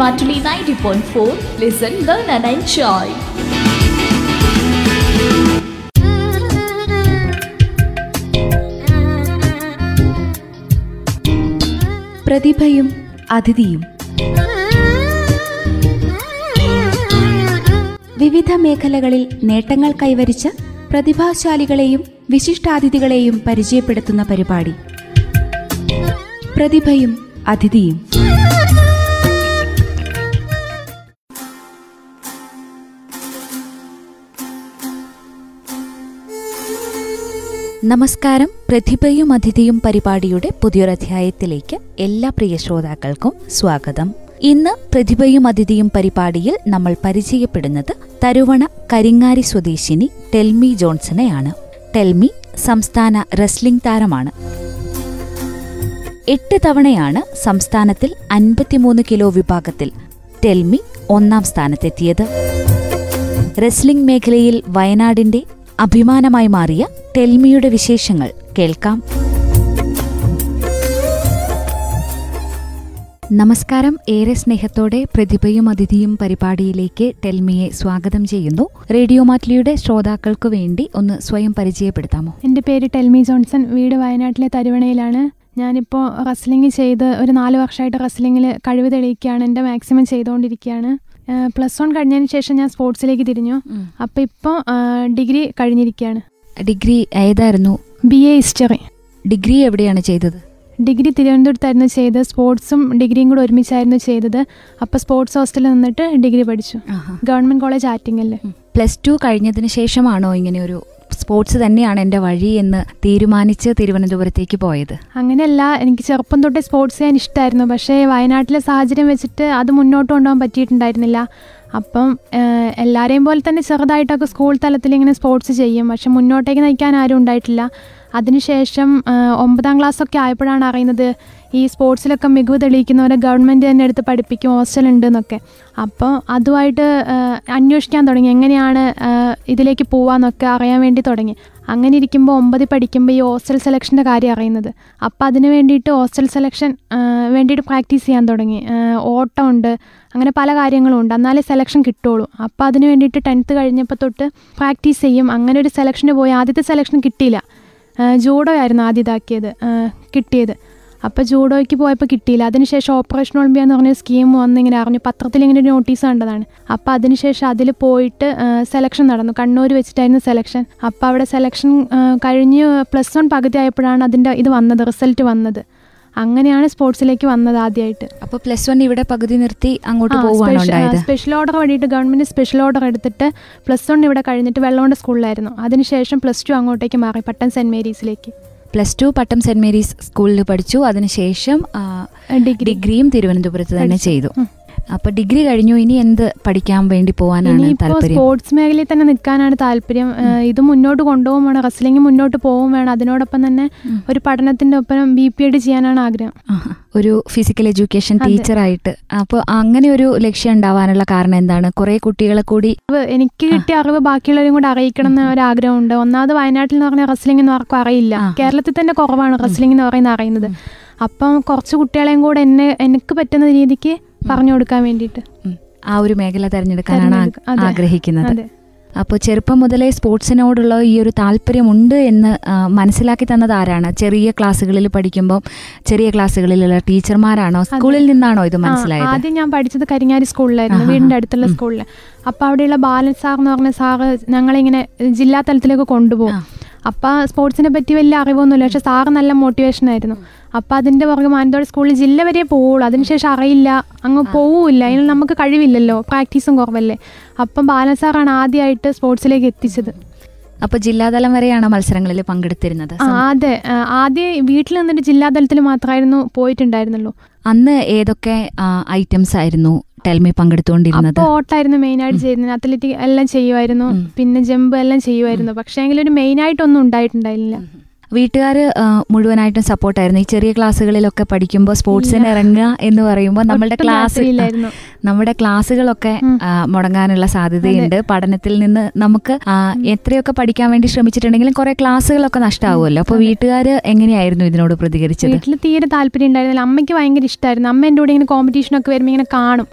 Radio ninety point four listen learn and enjoy പ്രതിഭയും അതിഥിയും. വിവിധ മേഖലകളിൽ നേട്ടങ്ങൾ കൈവരിച്ച പ്രതിഭാശാലികളെയും വിശിഷ്ടാതിഥികളെയും പരിചയപ്പെടുത്തുന്ന പരിപാടി. പ്രതിഭയും അതിഥിയും. നമസ്കാരം. പ്രതിഭയും അതിഥിയും പരിപാടിയുടെ പുതിയൊരധ്യായത്തിലേക്ക് എല്ലാ പ്രിയ ശ്രോതാക്കൾക്കും സ്വാഗതം. ഇന്ന് പ്രതിഭയും അതിഥിയും പരിപാടിയിൽ നമ്മൾ പരിചയപ്പെടുന്നത് തരുവണ കരിങ്ങാരി സ്വദേശിനി ടെൽമി ജോൺസണെയാണ്. ടെൽമി സംസ്ഥാന റെസ്ലിംഗ് താരമാണ്. എട്ട് തവണയാണ് സംസ്ഥാനത്തിൽ അൻപത്തിമൂന്ന് കിലോ വിഭാഗത്തിൽ ടെൽമി ഒന്നാം സ്ഥാനത്തെത്തിയത്. റെസ്ലിംഗ് മേഖലയിൽ വയനാടിന്റെ അഭിമാനമായി മാറിയ ടെൽമിയുടെ വിശേഷങ്ങൾ കേൾക്കാം. നമസ്കാരം. ഏറെ സ്നേഹത്തോടെ പ്രതിഭയും അതിഥിയും പരിപാടിയിലേക്ക് ടെൽമിയെ സ്വാഗതം ചെയ്യുന്നു. റേഡിയോ മാറ്റ്ലിയുടെ ശ്രോതാക്കൾക്കു വേണ്ടി ഒന്ന് സ്വയം പരിചയപ്പെടുത്താമോ? എന്റെ പേര് ടെൽമി ജോൺസൺ വീട് വയനാട്ടിലെ തരുവണയിലാണ്. ഞാനിപ്പോൾ റസ്ലിംഗ് ചെയ്ത് ഒരു നാല് വർഷമായിട്ട് റസ്ലിംഗിൽ കഴിവ് തെളിയിക്കുകയാണ്. എന്റെ മാക്സിമം ചെയ്തുകൊണ്ടിരിക്കുകയാണ്. പ്ലസ് വൺ കഴിഞ്ഞതിന് ശേഷം ഞാൻ സ്പോർട്സിലേക്ക് തിരിഞ്ഞു. അപ്പോൾ ഇപ്പോൾ ഡിഗ്രി കഴിഞ്ഞിരിക്കുകയാണ്. ഡിഗ്രി ഏതായിരുന്നു? ബി എ ഹിസ്റ്ററി ഡിഗ്രി എവിടെയാണ് ചെയ്തത്? ഡിഗ്രി തിരുവനന്തപുരത്തായിരുന്നു ചെയ്തത്. സ്പോർട്സും ഡിഗ്രിയും കൂടെ ഒരുമിച്ചായിരുന്നു ചെയ്തത്. അപ്പോൾ സ്പോർട്സ് ഹോസ്റ്റലിൽ നിന്നിട്ട് ഡിഗ്രി പഠിച്ചു. ഗവൺമെന്റ് കോളേജ് ആറ്റിങ്ങലിൽ പ്ലസ് ടു കഴിഞ്ഞതിന് ശേഷമാണോ ഇങ്ങനെ ഒരു സ്പോർട്സ് തന്നെയാണ് എന്റെ വഴി എന്ന് തീരുമാനിച്ച് തിരുവനന്തപുരത്തേക്ക് പോയത്? അങ്ങനെയല്ല എനിക്ക് ചെറുപ്പം തൊട്ടേ സ്പോർട്സ് ചെയ്യാൻ ഇഷ്ടമായിരുന്നു പക്ഷേ വയനാട്ടിലെ സാഹചര്യം വെച്ചിട്ട് അത് മുന്നോട്ട് കൊണ്ടുപോകാൻ പറ്റിയിട്ടുണ്ടായിരുന്നില്ല. അപ്പം എല്ലാവരെയും പോലെ തന്നെ ചെറുതായിട്ടൊക്കെ സ്കൂൾ തലത്തിൽ ഇങ്ങനെ സ്പോർട്സ് ചെയ്യും. പക്ഷെ മുന്നോട്ടേക്ക് നയിക്കാൻ ആരും ഉണ്ടായിട്ടില്ല. അതിനുശേഷം ഒമ്പതാം ക്ലാസ്സൊക്കെ ആയപ്പോഴാണ് അറിയുന്നത് ഈ സ്പോർട്സിലൊക്കെ മികവ് തെളിയിക്കുന്നവരെ ഗവൺമെന്റ് തന്നെ എടുത്ത് പഠിപ്പിക്കും ഹോസ്റ്റൽ ഉണ്ട് എന്നൊക്കെ. അപ്പോൾ അതുമായിട്ട് അന്വേഷിക്കാൻ തുടങ്ങി. എങ്ങനെയാണ് ഇതിലേക്ക് പോവാന്നൊക്കെ അറിയാൻ വേണ്ടി തുടങ്ങി. അങ്ങനെ ഇരിക്കുമ്പോൾ ഒമ്പതിൽ പഠിക്കുമ്പോൾ ഈ ഹോസ്റ്റൽ സെലക്ഷന്റെ കാര്യം അറിയുന്നത്. അപ്പോൾ അതിന് വേണ്ടിയിട്ട് ഹോസ്റ്റൽ സെലക്ഷൻ വേണ്ടിയിട്ട് പ്രാക്ടീസ് ചെയ്യാൻ തുടങ്ങി. ഓട്ടം ഉണ്ട് അങ്ങനെ പല കാര്യങ്ങളും ഉണ്ട്. എന്നാലേ സെലക്ഷൻ കിട്ടുള്ളൂ. അപ്പോൾ അതിന് വേണ്ടിയിട്ട് ടെൻത്ത് കഴിഞ്ഞപ്പോൾ തൊട്ട് പ്രാക്ടീസ് ചെയ്യും. അങ്ങനെ ഒരു സെലക്ഷന് പോയി. ആദ്യത്തെ സെലക്ഷൻ കിട്ടിയില്ല. ജൂഡോ ആയിരുന്നു ആദ്യം ഇതാക്കിയത് കിട്ടിയത്. അപ്പോൾ ജൂഡോയ്ക്ക് പോയപ്പോൾ കിട്ടിയില്ല. അതിനുശേഷം ഓപ്പറേഷൻ ഒളിമ്പിയ എന്ന് പറഞ്ഞ സ്കീം വന്നിങ്ങനെ അറിഞ്ഞു. പത്രത്തിൽ ഇങ്ങനെ ഒരു നോട്ടീസ് കണ്ടതാണ്. അപ്പോൾ അതിനുശേഷം അതിൽ പോയിട്ട് സെലക്ഷൻ നടന്നു. കണ്ണൂർ വെച്ചിട്ടായിരുന്നു സെലക്ഷൻ അപ്പോൾ അവിടെ സെലക്ഷൻ കഴിഞ്ഞ് പ്ലസ് വൺ പകുതി ആയപ്പോഴാണ് അതിന്റെ ഇത് വന്നത് റിസൾട്ട് വന്നത്. അങ്ങനെയാണ് സ്പോർട്സിലേക്ക് വന്നത് ആദ്യമായിട്ട് അപ്പോൾ പ്ലസ് വൺ ഇവിടെ പകുതി നിർത്തി അങ്ങോട്ട് പോകുകയാണ് സ്പെഷ്യൽ ഓർഡർ വേണ്ടിയിട്ട് ഗവൺമെന്റ് സ്പെഷ്യൽ ഓർഡർ എടുത്തിട്ട് പ്ലസ് വൺ ഇവിടെ കഴിഞ്ഞിട്ട് വെള്ളമുണ്ട സ്കൂളിലായിരുന്നു അതിനുശേഷം പ്ലസ് ടു അങ്ങോട്ടേക്ക് മാറി Pattom saint മേരീസിലേക്ക്. Plus two Pattom saint Mary's സ്കൂളിൽ പഠിച്ചു. അതിനുശേഷം ഡിഗ്രിയും തിരുവനന്തപുരത്ത് തന്നെ ചെയ്തു. അപ്പൊ ഡിഗ്രി കഴിഞ്ഞു ഇനി എന്ത് പഠിക്കാൻ വേണ്ടി പോകാനാണ് താല്പര്യം? സ്പോർട്സ് മേഖലയിൽ തന്നെ നിൽക്കാനാണ് താല്പര്യം. ഇത് മുന്നോട്ട് കൊണ്ടുപോകും വേണം റസ്ലിംഗ് മുന്നോട്ട് പോകും വേണം. അതിനോടൊപ്പം തന്നെ ഒരു പഠനത്തിന്റെ ഒപ്പം ബി പി എഡ് ചെയ്യാനാണ് ആഗ്രഹം. ഒരു ഫിസിക്കൽ എഡ്യൂക്കേഷൻ. ടീച്ചറായിട്ട് അപ്പോൾ അങ്ങനെ ഒരു ലക്ഷ്യം ഉണ്ടാവാനുള്ള കാരണം എന്താണ്? കുറെ കുട്ടികളെ കൂടി എനിക്ക് കിട്ടിയ അറിവ് ബാക്കിയുള്ളവരും കൂടെ അറിയിക്കണം എന്ന ഒരു ആഗ്രഹമുണ്ട് ഒന്നാമത് വയനാട്ടിൽ എന്ന് പറഞ്ഞാൽ റസ്ലിംഗ് എന്ന് ആർക്കും അറിയില്ല. കേരളത്തിൽ തന്നെ കുറവാണ് റസ്ലിംഗ് എന്ന് പറയുന്നത് അറിയുന്നത്. അപ്പം കുറച്ച് കുട്ടികളെയും കൂടെ എന്നെ എനിക്ക് പറ്റുന്ന രീതിക്ക് പറഞ്ഞു കൊടുക്കാൻ വേണ്ടിയിട്ട് ആ ഒരു മേഖല തിരഞ്ഞെടുക്കാനാണ് ആഗ്രഹിക്കുന്നത്. അപ്പോൾ ചെറുപ്പം മുതലേ സ്പോർട്സിനോടുള്ള ഈ ഒരു താല്പര്യമുണ്ട് എന്ന് മനസ്സിലാക്കി തന്നത് ആരാണ്? ചെറിയ ക്ലാസ്സുകളിൽ പഠിക്കുമ്പോൾ ചെറിയ ക്ലാസ്സുകളിലുള്ള ടീച്ചർമാരാണോ? സ്കൂളിൽ നിന്നാണോ ഇത് മനസ്സിലായത്? ആദ്യം ഞാൻ പഠിച്ചത് കരിങ്ങാരി സ്കൂളിലായിരുന്നു. വീടിന്റെ വീടിന്റെ അടുത്തുള്ള. സ്കൂളിൽ അപ്പോൾ അവിടെയുള്ള ബാലൻ സാർ എന്ന് പറഞ്ഞ സാറ് ഞങ്ങളിങ്ങനെ ജില്ലാ തലത്തിലേക്ക് കൊണ്ടുപോകും. ആ. അപ്പോൾ സ്പോർട്സിനെ പറ്റി വലിയ അറിവൊന്നുമില്ല. പക്ഷെ സാറ് നല്ല മോട്ടിവേഷൻ ആയിരുന്നു. അപ്പോൾ അതിന്റെ പുറകെ മാനന്തവാടി സ്കൂളിൽ ജില്ല വരെ പോവുള്ളൂ. അതിനുശേഷം അറിയില്ല. അങ്ങ് പോവില്ല. അതിന് നമുക്ക് കഴിവില്ലല്ലോ. പ്രാക്ടീസും കുറവല്ലേ. അപ്പം ബാലൻ സാറാണ് ആദ്യമായിട്ട് സ്പോർട്സിലേക്ക് എത്തിച്ചത്. അപ്പോൾ ജില്ലാതലം വരെയാണ് മത്സരങ്ങളിൽ പങ്കെടുത്തിരുന്നത്? അതെ. ആദ്യം വീട്ടിൽ നിന്നിട്ട് ജില്ലാതലത്തിൽ മാത്രമായിരുന്നു പോയിട്ടുണ്ടായിരുന്നുള്ളൂ. അന്ന് ഏതൊക്കെ ഐറ്റംസ് ആയിരുന്നു? ടെൽമി പങ്കെടുത്തുകൊണ്ടിരുന്നത്. ഓട്ടായിരുന്നു മെയിൻ ആയിട്ട് ചെയ്യുന്നത്. അത്ലറ്റിക് എല്ലാം ചെയ്യുമായിരുന്നു. പിന്നെ ജമ്പ് എല്ലാം ചെയ്യുമായിരുന്നു. പക്ഷേ എങ്കിലും ഒരു മെയിനായിട്ടൊന്നും ഉണ്ടായിട്ടുണ്ടായില്ല. വീട്ടുകാർ മുഴുവനായിട്ടും സപ്പോർട്ടായിരുന്നു. ഈ ചെറിയ ക്ലാസ്സുകളിലൊക്കെ പഠിക്കുമ്പോൾ സ്പോർട്സിന്. ഇറങ്ങുക എന്ന് പറയുമ്പോൾ നമ്മുടെ ക്ലാസ്. നമ്മുടെ ക്ലാസ്സുകളൊക്കെ മുടങ്ങാനുള്ള സാധ്യതയുണ്ട്. പഠനത്തിൽ നിന്ന് നമുക്ക് എത്രയൊക്കെ പഠിക്കാൻ വേണ്ടി ശ്രമിച്ചിട്ടുണ്ടെങ്കിലും കുറെ ക്ലാസ്സുകളൊക്കെ നഷ്ടമാവുമല്ലോ അപ്പോൾ വീട്ടുകാർ എങ്ങനെയായിരുന്നു ഇതിനോട് പ്രതികരിച്ചത്? വീട്ടിൽ തീരെ താല്പര്യം ഉണ്ടായിരുന്നില്ല. അമ്മയ്ക്ക് ഭയങ്കര ഇഷ്ടമായിരുന്നു അമ്മ എന്റെ കൂടെ ഇങ്ങനെ കോമ്പറ്റീഷൻ ഒക്കെ വരുമ്പോൾ ഇങ്ങനെ കാണും.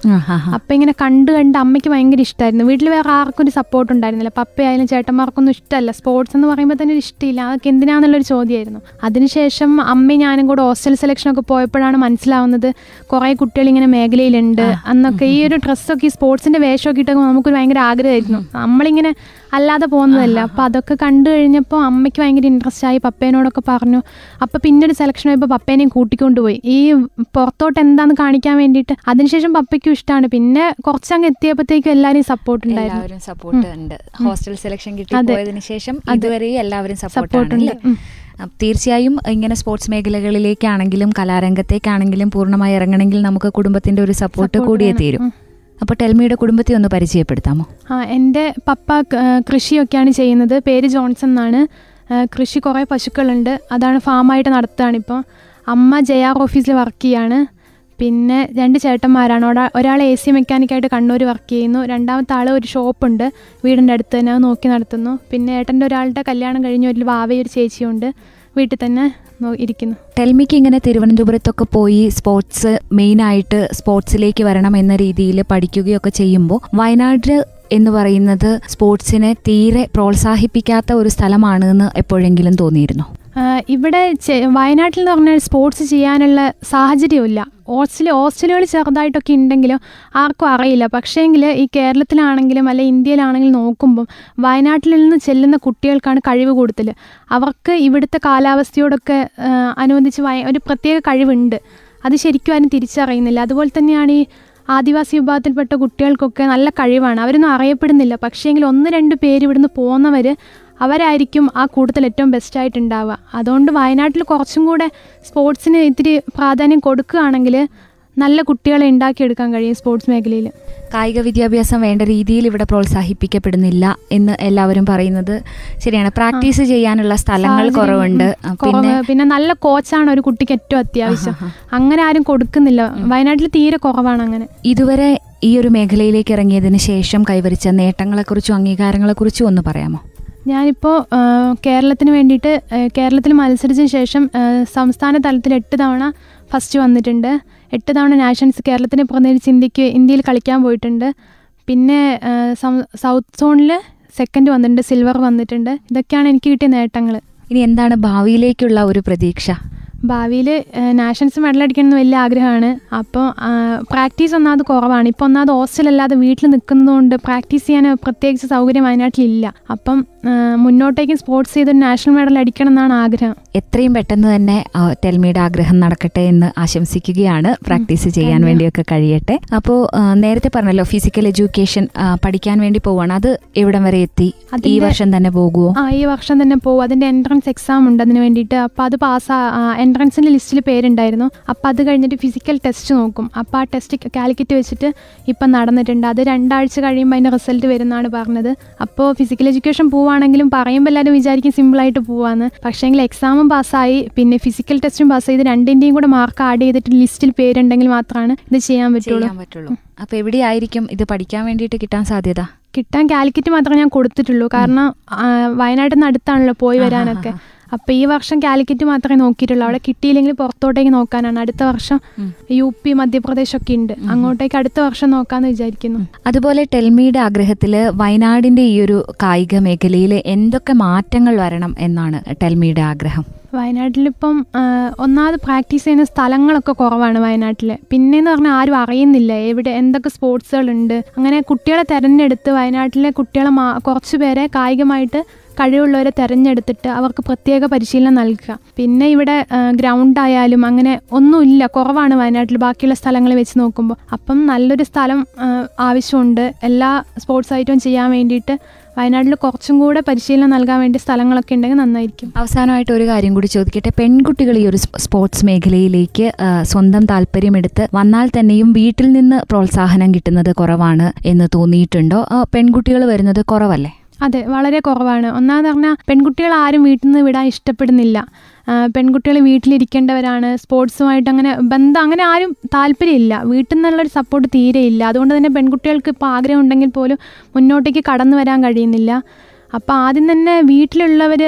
അപ്പം ഇങ്ങനെ കണ്ട് കണ്ട് അമ്മയ്ക്ക് ഭയങ്കര ഇഷ്ടമായിരുന്നു വീട്ടിൽ വേറെ ആർക്കും ഒരു സപ്പോർട്ട് ഉണ്ടായിരുന്നില്ല. പപ്പയായാലും ചേട്ടന്മാർക്കൊന്നും ഇഷ്ടമല്ല. സ്പോർട്സ് എന്ന് പറയുമ്പോൾ തന്നെ ഒരു ഇഷ്ടമില്ല അതൊക്കെ എന്തിനാന്നുള്ളൊരു ചോദ്യമായിരുന്നു. അതിനുശേഷം അമ്മയും ഞാനും കൂടെ ഹോസ്റ്റൽ സെലക്ഷനൊക്കെ പോയപ്പോഴാണ് മനസ്സിലാവുന്നത് കുറേ കുട്ടികൾ ഇങ്ങനെ മേഖലയിലുണ്ട് അന്നൊക്കെ ഈ ഒരു ഡ്രസ്സൊക്കെ ഈ സ്പോർട്സിന്റെ വേഷമൊക്കെ ഇട്ടൊക്കെ നമുക്കൊരു ഭയങ്കര ആഗ്രഹമായിരുന്നു. നമ്മളിങ്ങനെ അല്ലാതെ പോകുന്നതല്ല. അപ്പോൾ അതൊക്കെ കണ്ടു കഴിഞ്ഞപ്പോൾ അമ്മയ്ക്ക് ഭയങ്കര ഇൻട്രസ്റ്റ് ആയി. പപ്പേനോടൊക്കെ പറഞ്ഞു. അപ്പോൾ പിന്നെ ഒരു സെലക്ഷൻ ആയപ്പോൾ പപ്പേനെയും കൂട്ടിക്കൊണ്ടുപോയി. ഈ പുറത്തോട്ട് എന്താന്ന് കാണിക്കാൻ വേണ്ടിയിട്ട് അതിനുശേഷം പപ്പയ്ക്കും ഇഷ്ടമാണ് പിന്നെ കുറച്ചങ്ങ് എത്തിയപ്പോഴത്തേക്കും എല്ലാവരും സപ്പോർട്ട് ഉണ്ടായിരുന്നു. സപ്പോർട്ട് ഉണ്ട്. ഹോസ്റ്റൽ സെലക്ഷൻ കിട്ടി. പോയതിനു ശേഷം. ഇതുവരെ എല്ലാവരും സപ്പോർട്ട് ഉണ്ട്. തീർച്ചയായും ഇങ്ങനെ സ്പോർട്സ് മേഖലകളിലേക്കാണെങ്കിലും കലാരംഗത്തേക്കാണെങ്കിലും പൂർണമായി ഇറങ്ങണമെങ്കിൽ നമുക്ക് കുടുംബത്തിന്റെ ഒരു സപ്പോർട്ട് കൂടിയേ. തീരും. അപ്പോൾ ടെൽമിയുടെ കുടുംബത്തെ ഒന്ന് പരിചയപ്പെടുത്താമോ? ആ എന്റെ പപ്പ കൃഷിയൊക്കെയാണ് ചെയ്യുന്നത്. പേര് ജോൺസൺ എന്നാണ്. കൃഷി കുറേ പശുക്കളുണ്ട്. അതാണ് ഫാമായിട്ട് നടത്തുകയാണ് ഇപ്പോൾ. അമ്മ ജെ ആർ ഓഫീസിൽ വർക്ക് ചെയ്യാണ്. പിന്നെ രണ്ട് ചേട്ടന്മാരാണ്. ഒരാ- ഒരാൾ എ സി മെക്കാനിക്കായിട്ട് കണ്ണൂർ വർക്ക് ചെയ്യുന്നു. രണ്ടാമത്തെ ആൾ ഒരു ഷോപ്പുണ്ട്. വീടിന്റെ അടുത്ത് തന്നെ നോക്കി നടത്തുന്നു. പിന്നെ ഏട്ടന്റെ ഒരാളുടെ കല്യാണം കഴിഞ്ഞ് ഒരു വാവയൊരു ചേച്ചിയുണ്ട് വീട്ടിൽ തന്നെ ഇരിക്കുന്നു. ടെൽമിക്ക് ഇങ്ങനെ തിരുവനന്തപുരത്തൊക്കെ പോയി സ്പോർട്സ് മെയിൻ ആയിട്ട് സ്പോർട്സിലേക്ക് വരണം എന്ന രീതിയിൽ പഠിക്കുകയൊക്കെ ചെയ്യുമ്പോൾ വയനാട് എന്ന് പറയുന്നത് സ്പോർട്സിനെ തീരെ പ്രോത്സാഹിപ്പിക്കാത്ത ഒരു സ്ഥലമാണ് എന്ന് എപ്പോഴെങ്കിലും തോന്നിയിരുന്നു? ഇവിടെ വയനാട്ടിൽ എന്ന് പറഞ്ഞാൽ സ്പോർട്സ് ചെയ്യാനുള്ള സാഹചര്യമില്ല ഹോസ്റ്റൽ ഹോസ്റ്റലുകൾ ചെറുതായിട്ടൊക്കെ ഉണ്ടെങ്കിലും ആർക്കും അറിയില്ല. പക്ഷേങ്കിൽ ഈ കേരളത്തിലാണെങ്കിലും അല്ലെ ഇന്ത്യയിലാണെങ്കിലും നോക്കുമ്പം വയനാട്ടിൽ നിന്ന് ചെല്ലുന്ന കുട്ടികൾക്കാണ് കഴിവ് കൂടുതൽ. അവർക്ക് ഇവിടുത്തെ കാലാവസ്ഥയോടൊക്കെ അനുബന്ധിച്ച് വയ ഒരു പ്രത്യേക കഴിവുണ്ട്. അത് ശരിക്കും ആരും തിരിച്ചറിയുന്നില്ല. അതുപോലെ തന്നെയാണ് ഈ ആദിവാസി വിഭാഗത്തിൽപ്പെട്ട കുട്ടികൾക്കൊക്കെ നല്ല കഴിവാണ്. അവരൊന്നും അറിയപ്പെടുന്നില്ല. പക്ഷേങ്കിൽ ഒന്ന് രണ്ട് പേര് ഇവിടുന്ന് പോകുന്നവർ അവരായിരിക്കും ആ കൂട്ടത്തിൽ ഏറ്റവും ബെസ്റ്റായിട്ടുണ്ടാവുക അതുകൊണ്ട് വയനാട്ടിൽ കുറച്ചും കൂടെ സ്പോർട്സിന് ഇത്തിരി പ്രാധാന്യം കൊടുക്കുകയാണെങ്കിൽ നല്ല കുട്ടികളെ ഉണ്ടാക്കിയെടുക്കാൻ കഴിയും സ്പോർട്സ് മേഖലയിൽ. കായിക വിദ്യാഭ്യാസം വേണ്ട രീതിയിൽ ഇവിടെ പ്രോത്സാഹിപ്പിക്കപ്പെടുന്നില്ല എന്ന് എല്ലാവരും പറയുന്നത് ശരിയാണ്. പ്രാക്ടീസ് ചെയ്യാനുള്ള സ്ഥലങ്ങൾ കുറവുണ്ട്. പിന്നെ പിന്നെ നല്ല കോച്ചാണ് ഒരു കുട്ടിക്ക് ഏറ്റവും അത്യാവശ്യം. അങ്ങനെ ആരും കൊടുക്കുന്നില്ല. വയനാട്ടിൽ തീരെ കുറവാണ് അങ്ങനെ. ഇതുവരെ ഈ ഒരു മേഖലയിലേക്ക് ഇറങ്ങിയതിന് ശേഷം കൈവരിച്ച നേട്ടങ്ങളെക്കുറിച്ചും അംഗീകാരങ്ങളെക്കുറിച്ചും ഒന്ന് പറയാമോ? ഞാനിപ്പോൾ കേരളത്തിന് വേണ്ടിയിട്ട് കേരളത്തിൽ മത്സരിച്ചതിന് ശേഷം സംസ്ഥാന തലത്തിൽ എട്ട് തവണ ഫസ്റ്റ് വന്നിട്ടുണ്ട്. എട്ട് തവണ നാഷൻസ് കേരളത്തിനെ പുറത്തേക്ക് ഇന്ത്യയ്ക്ക് ഇന്ത്യയിൽ കളിക്കാൻ പോയിട്ടുണ്ട്. പിന്നെ സൗത്ത് സോണിൽ സെക്കൻഡ് വന്നിട്ടുണ്ട് സിൽവർ വന്നിട്ടുണ്ട്. ഇതൊക്കെയാണ് എനിക്ക് കിട്ടിയ നേട്ടങ്ങൾ ഇനി എന്താണ് ഭാവിയിലേക്കുള്ള ഒരു പ്രതീക്ഷ? ഭാവിയിൽ നാഷൻസ് മെഡൽ അടിക്കണമെന്ന് വലിയ ആഗ്രഹമാണ്. അപ്പോൾ പ്രാക്ടീസ് ഒന്നാമത് കുറവാണ്. ഇപ്പോൾ ഒന്നാമത് ഹോസ്റ്റലല്ലാതെ വീട്ടിൽ നിൽക്കുന്നതുകൊണ്ട് പ്രാക്ടീസ് ചെയ്യാൻ പ്രത്യേകിച്ച് സൗകര്യം വയനാട്ടിലില്ല. അപ്പം മുന്നോട്ടേക്കും സ്പോർട്സ് ചെയ്ത് നാഷണൽ മെഡൽ അടിക്കണം എന്നാണ് ആഗ്രഹം. എത്രയും പെട്ടെന്ന് തന്നെ തെൽമിയുടെ ആഗ്രഹം നടക്കട്ടെ എന്ന് ആശംസിക്കുകയാണ്. പ്രാക്ടീസ് ചെയ്യാൻ വേണ്ടിയൊക്കെ കഴിയട്ടെ. അപ്പോൾ നേരത്തെ പറഞ്ഞല്ലോ ഫിസിക്കൽ എഡ്യൂക്കേഷൻ പഠിക്കാൻ വേണ്ടി പോവാണ്. അത് എവിടം വരെ എത്തി? ഈ വർഷം തന്നെ പോകുമോ ആ ഈ വർഷം തന്നെ പോകും. അതിന്റെ എൻട്രൻസ് എക്സാം ഉണ്ട് അതിന് വേണ്ടിയിട്ട്. അപ്പോൾ അത് പാസ് എൻട്രൻസിന്റെ ലിസ്റ്റിൽ പേരുണ്ടായിരുന്നു. അപ്പോൾ അത് കഴിഞ്ഞിട്ട് ഫിസിക്കൽ ടെസ്റ്റ് നോക്കും. അപ്പോൾ ആ ടെസ്റ്റ് കാലിക്കറ്റ് വെച്ചിട്ട് ഇപ്പം നടന്നിട്ടുണ്ട്. അത് രണ്ടാഴ്ച കഴിയുമ്പോൾ അതിന്റെ റിസൾട്ട് വരുന്നതാണ് പറഞ്ഞത്. അപ്പോൾ ഫിസിക്കൽ എഡ്യൂക്കേഷൻ പോവുകയാണെങ്കിലും പറയുമ്പോൾ എല്ലാവരും വിചാരിക്കും സിമ്പിളായിട്ട് പോവാന്ന്. പക്ഷേങ്കിൽ എക്സാമും പാസ്സായി പിന്നെ ഫിസിക്കൽ ടെസ്റ്റും പാസ്സായി. ഇത് രണ്ടിന്റെയും കൂടെ മാർക്ക് ആഡ് ചെയ്തിട്ട് ലിസ്റ്റിൽ പേരുണ്ടെങ്കിൽ മാത്രമാണ് ഇത് ചെയ്യാൻ പറ്റുള്ളൂ. അപ്പോൾ എവിടെ അപ്പൊ എവിടെയായിരിക്കും ഇത് പഠിക്കാൻ വേണ്ടിയിട്ട് കിട്ടാൻ സാധ്യത? കിട്ടാൻ കാലിക്കറ്റ് മാത്രമേ ഞാൻ കൊടുത്തിട്ടുള്ളൂ. കാരണം വയനാട്ടിൽ നിന്ന് അടുത്താണല്ലോ പോയി വരാനൊക്കെ. അപ്പോൾ ഈ വർഷം കാലിക്കറ്റ് മാത്രമേ നോക്കിയിട്ടുള്ളൂ. അവിടെ കിട്ടിയില്ലെങ്കിൽ പുറത്തോട്ടേക്ക് നോക്കാനാണ്. അടുത്ത വർഷം. യു പി മധ്യപ്രദേശ് ഒക്കെ ഉണ്ട് അങ്ങോട്ടേക്ക് അടുത്ത വർഷം നോക്കാന്ന് വിചാരിക്കുന്നു. അതുപോലെ ടെൽമിയുടെ ആഗ്രഹത്തിൽ വയനാടിന്റെ ഈ ഒരു കായിക മേഖലയിൽ എന്തൊക്കെ മാറ്റങ്ങൾ വരണം എന്നാണ് ടെൽമിയുടെ ആഗ്രഹം? വയനാട്ടിലിപ്പം ഒന്നാമത് പ്രാക്ടീസ് ചെയ്യുന്ന സ്ഥലങ്ങളൊക്കെ കുറവാണ് വയനാട്ടിൽ പിന്നെന്ന് പറഞ്ഞാൽ ആരും അറിയുന്നില്ല. എവിടെ എന്തൊക്കെ സ്പോർട്സുകളുണ്ട്. അങ്ങനെ കുട്ടികളെ തിരഞ്ഞെടുത്ത് വയനാട്ടിലെ കുട്ടികളെ കുറച്ച് പേരെ കായികമായിട്ട് കഴിവുള്ളവരെ തിരഞ്ഞെടുത്തിട്ട് അവർക്ക് പ്രത്യേക പരിശീലനം നൽകുക. പിന്നെ ഇവിടെ ഗ്രൗണ്ട് ആയാലും അങ്ങനെ ഒന്നുമില്ല. കുറവാണ് വയനാട്ടിൽ. ബാക്കിയുള്ള സ്ഥലങ്ങൾ വെച്ച് നോക്കുമ്പോൾ. അപ്പം നല്ലൊരു സ്ഥലം ആവശ്യമുണ്ട്. എല്ലാ സ്പോർട്സ് ഐറ്റവും ചെയ്യാൻ വേണ്ടിയിട്ട് വയനാട്ടിൽ കുറച്ചും കൂടെ പരിശീലനം നൽകാൻ വേണ്ടി സ്ഥലങ്ങളൊക്കെ ഉണ്ടെങ്കിൽ നന്നായിരിക്കും. അവസാനമായിട്ട് ഒരു കാര്യം കൂടി ചോദിക്കട്ടെ. പെൺകുട്ടികൾ ഈ ഒരു സ്പോർട്സ് മേഖലയിലേക്ക് സ്വന്തം താല്പര്യമെടുത്ത് വന്നാൽ തന്നെയും വീട്ടിൽ നിന്ന് പ്രോത്സാഹനം കിട്ടുന്നത് കുറവാണ് എന്ന് തോന്നിയിട്ടുണ്ടോ? പെൺകുട്ടികൾ വരുന്നത് കുറവല്ലേ? അതെ വളരെ കുറവാണ്. ഒന്നാമെന്ന് പറഞ്ഞാൽ പെൺകുട്ടികൾ ആരും വീട്ടിൽ നിന്ന് വിടാൻ ഇഷ്ടപ്പെടുന്നില്ല. പെൺകുട്ടികൾ വീട്ടിലിരിക്കേണ്ടവരാണ് സ്പോർട്സുമായിട്ട് അങ്ങനെ ബന്ധം അങ്ങനെ ആരും താല്പര്യമില്ല. വീട്ടിൽ നിന്നുള്ളൊരു സപ്പോർട്ട് തീരെയില്ല അതുകൊണ്ട് തന്നെ പെൺകുട്ടികൾക്ക് ഇപ്പോൾ ആഗ്രഹം ഉണ്ടെങ്കിൽ പോലും മുന്നോട്ടേക്ക് കടന്നു വരാൻ കഴിയുന്നില്ല. അപ്പോൾ ആദ്യം തന്നെ വീട്ടിലുള്ളവർ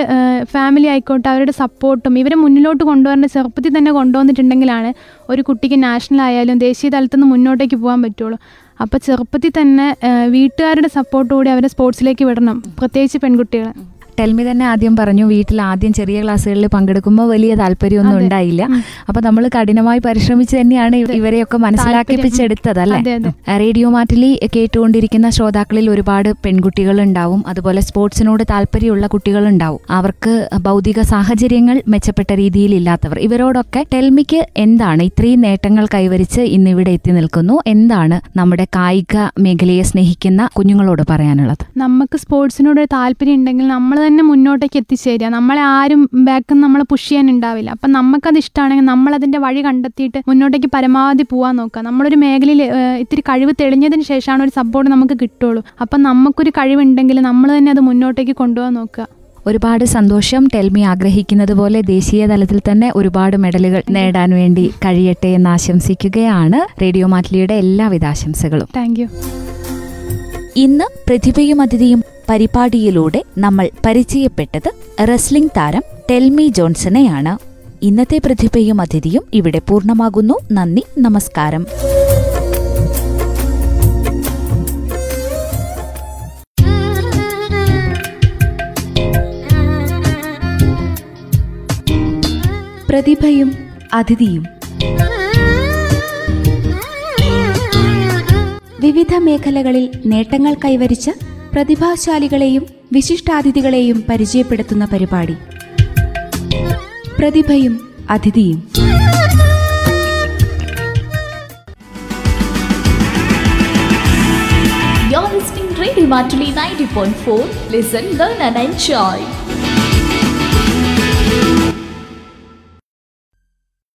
ഫാമിലി ആയിക്കോട്ടെ അവരുടെ സപ്പോർട്ടും ഇവരെ മുന്നിലോട്ട് കൊണ്ടുവരേണ്ട ചെറുപ്പത്തിൽ തന്നെ കൊണ്ടുവന്നിട്ടുണ്ടെങ്കിലാണ് ഒരു കുട്ടിക്ക് നാഷണൽ ആയാലും ദേശീയ തലത്തിൽ നിന്ന് മുന്നോട്ടേക്ക് പോകാൻ പറ്റുള്ളൂ. അപ്പോൾ ചെറുപ്പത്തിൽ തന്നെ വീട്ടുകാരുടെ സപ്പോർട്ടോടെ അവരെ സ്പോർട്സിലേക്ക് വിടണം പ്രത്യേകിച്ച് പെൺകുട്ടികളെ. ടെൽമി തന്നെ ആദ്യം പറഞ്ഞു വീട്ടിൽ ആദ്യം ചെറിയ ക്ലാസ്സുകളിൽ പങ്കെടുക്കുമ്പോൾ വലിയ താല്പര്യമൊന്നും ഉണ്ടായില്ല. അപ്പോൾ അപ്പൊ നമ്മൾ കഠിനമായി പരിശ്രമിച്ച് തന്നെയാണ് ഇവരെയൊക്കെ മനസ്സിലാക്കിപ്പിച്ചെടുത്തത് അല്ലേ? റേഡിയോ മാറ്റിലി കേട്ടുകൊണ്ടിരിക്കുന്ന ശ്രോതാക്കളിൽ ഒരുപാട് പെൺകുട്ടികൾ ഉണ്ടാവും അതുപോലെ സ്പോർട്സിനോട് താല്പര്യമുള്ള കുട്ടികൾ ഉണ്ടാവും അവർക്ക് ഭൗതിക സാഹചര്യങ്ങൾ മെച്ചപ്പെട്ട രീതിയിൽ ഇല്ലാത്തവർ. ഇവരോടൊക്കെ ടെൽമിക്ക് എന്താണ്? ഇത്രയും നേട്ടങ്ങൾ കൈവരിച്ച് ഇന്ന് ഇവിടെ എത്തി നിൽക്കുന്നു. എന്താണ് നമ്മുടെ കായിക മേഖലയെ സ്നേഹിക്കുന്ന കുഞ്ഞുങ്ങളോട് പറയാനുള്ളത്? നമുക്ക് സ്പോർട്സിനോട് താല്പര്യം ഉണ്ടെങ്കിൽ നമ്മൾ തന്നെ മുന്നോട്ടേക്ക് എത്തിച്ചേരുക. നമ്മളെ ആരും ബാക്കിൽ നമ്മൾ നമ്മളെ പുഷ് ചെയ്യാൻ ഉണ്ടാവില്ല. അപ്പം നമുക്കത് ഇഷ്ടമാണെങ്കിൽ നമ്മൾ അതിന്റെ വഴി കണ്ടെത്തിയിട്ട് മുന്നോട്ടേക്ക് പരമാവധി പോവാൻ നോക്കുക. നമ്മളൊരു മേഖലയിൽ ഇത്തിരി കഴിവ് തെളിഞ്ഞതിന് ശേഷമാണ് ഒരു സപ്പോർട്ട് നമുക്ക് കിട്ടുള്ളൂ. അപ്പം നമുക്കൊരു കഴിവുണ്ടെങ്കിൽ നമ്മൾ തന്നെ അത് മുന്നോട്ടേക്ക് കൊണ്ടുപോകാൻ നോക്കുക. ഒരുപാട് സന്തോഷം. ടെൽമി ആഗ്രഹിക്കുന്നത് പോലെ ദേശീയ തലത്തിൽ തന്നെ ഒരുപാട് മെഡലുകൾ നേടാൻ വേണ്ടി കഴിയട്ടെ എന്ന് ആശംസിക്കുകയാണ് റേഡിയോ മാറ്റ്ലിയുടെ എല്ലാവിധ ആശംസകളും. താങ്ക് യു ഇന്ന് പ്രതിഭയും അതിഥിയും പരിപാടിയിലൂടെ നമ്മൾ പരിചയപ്പെട്ടത് റെസ്ലിംഗ് താരം ടെൽമി ജോൺസണെയാണ് ഇന്നത്തെ പ്രതിഭയും അതിഥിയും ഇവിടെ പൂർണമാകുന്നു. നന്ദി നമസ്കാരം. പ്രതിഭയും അതിഥിയും. വിവിധ മേഖലകളിൽ നേട്ടങ്ങൾ കൈവരിച്ച പ്രതിഭാശാലികളെയും വിശിഷ്ടാതിഥികളെയും പരിചയപ്പെടുത്തുന്ന പരിപാടി. പ്രതിഭയും അതിഥിയും. യോ listening radio Mattoli for listen learn and enjoy